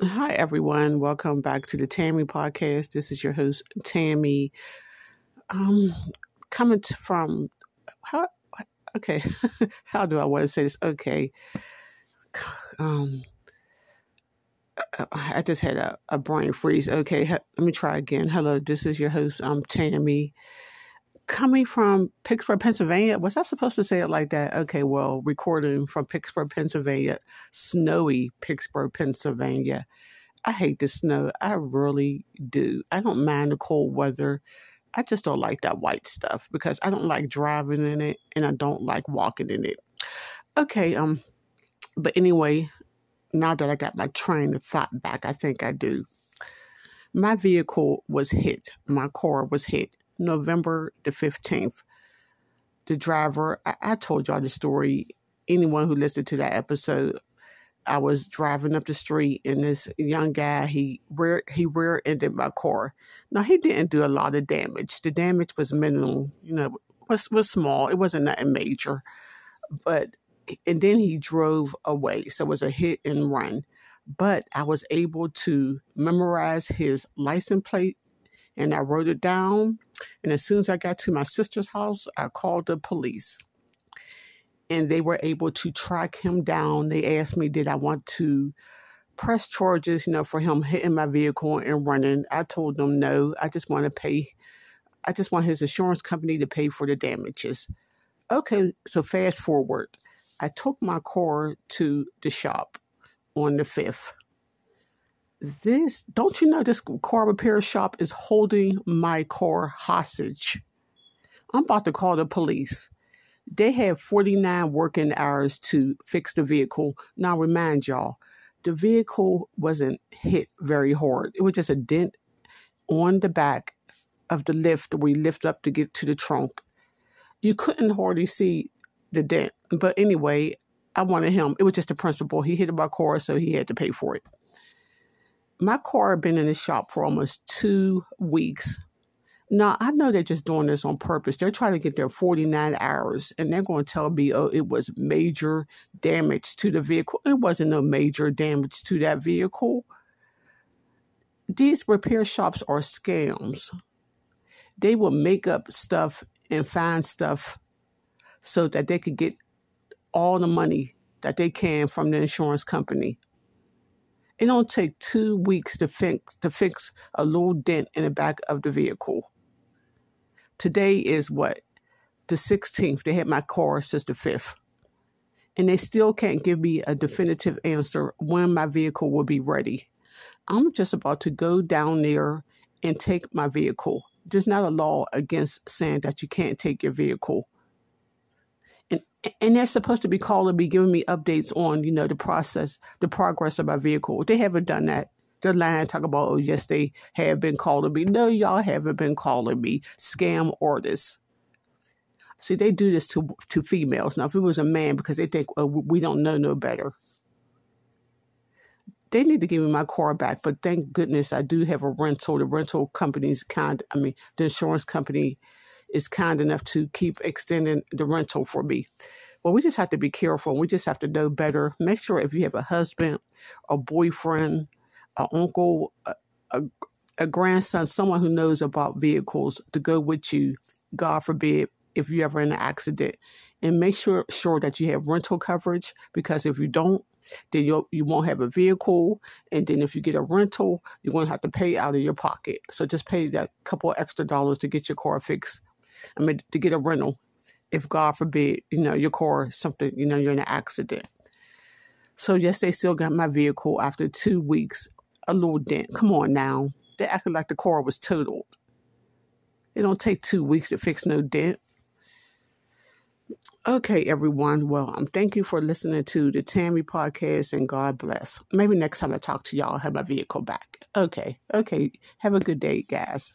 Hi, everyone. Welcome back to the Tammy podcast. This is your host, Tammy. Um, coming from how? Okay, how do I want to say this? Okay, um, uh, I just had a, a brain freeze. Okay, let me try again. Hello, this is your host, I'm Tammy. Coming from Pittsburgh, Pennsylvania. Was I supposed to say it like that? Okay, well, recording from Pittsburgh, Pennsylvania, snowy Pittsburgh, Pennsylvania. I hate the snow. I really do. I don't mind the cold weather. I just don't like that white stuff because I don't like driving in it and I don't like walking in it. Okay, um, but anyway, now that I got my train of thought back, I think I do. My vehicle was hit. My car was hit November the 15th. The driver, I, I told y'all the story. Anyone who listened to that episode, I was driving up the street and this young guy, he rear he rear ended my car. Now he didn't do a lot of damage. The damage was minimal, you know, was was small. It wasn't nothing major. But and then he drove away. So it was a hit and run. But I was able to memorize his license plate and I wrote it down. And as soon as I got to my sister's house, I called the police and they were able to track him down. They asked me, did I want to press charges, you know, for him hitting my vehicle and running. I told them no. I just want to pay. I just want his insurance company to pay for the damages. Okay, so fast forward. I took my car to the shop on the 5th. This, don't you know, this car repair shop is holding my car hostage. I'm about to call the police. They had 49 working hours to fix the vehicle. Now, remind y'all, the vehicle wasn't hit very hard. It was just a dent on the back of the lift where you lift up to get to the trunk. You couldn't hardly see the dent. But anyway, I wanted him. It was just a principle. He hit my car, so he had to pay for it. My car had been in the shop for almost two weeks. Now, I know they're just doing this on purpose. They're trying to get their 49 hours and they're going to tell me, oh, it was major damage to the vehicle. It wasn't no major damage to that vehicle. These repair shops are scams. They will make up stuff and find stuff so that they could get all the money that they can from the insurance company. It don't take two weeks to fix to fix a little dent in the back of the vehicle. Today is what? The 16th. They had my car since the 5th. And they still can't give me a definitive answer when my vehicle will be ready. I'm just about to go down there and take my vehicle. There's not a law against saying that you can't take your vehicle. And and they're supposed to be calling me, giving me updates on, you know, the process, the progress of my vehicle. They haven't done that. They're lying, talk about, oh, yes, they have been calling me. No, y'all haven't been calling me. Scam artists. See, they do this to to females. Now, if it was a man, because they think, oh, we don't know no better. They need to give me my car back, but thank goodness I do have a rental. The rental company's kind, I mean, the insurance company is kind enough to keep extending the rental for me. Well, we just have to be careful. We just have to know better. Make sure if you have a husband, a boyfriend, an uncle, a, a, a grandson, someone who knows about vehicles to go with you, God forbid, if you ever in an accident. And make sure sure that you have rental coverage because if you don't, then you you won't have a vehicle, and then if you get a rental, you're going to have to pay out of your pocket. So just pay that couple extra dollars to get your car fixed. I mean, to get a rental, if God forbid, you know, your car something, you know, you're in an accident. So yes, they still got my vehicle after two weeks, a little dent. Come on now, they acted like the car was totaled. It don't take two weeks to fix no dent. Okay, everyone. Well, I'm um, thank you for listening to the Tammy podcast and God bless. Maybe next time I talk to y'all, I'll have my vehicle back. Okay. Okay. Have a good day, guys.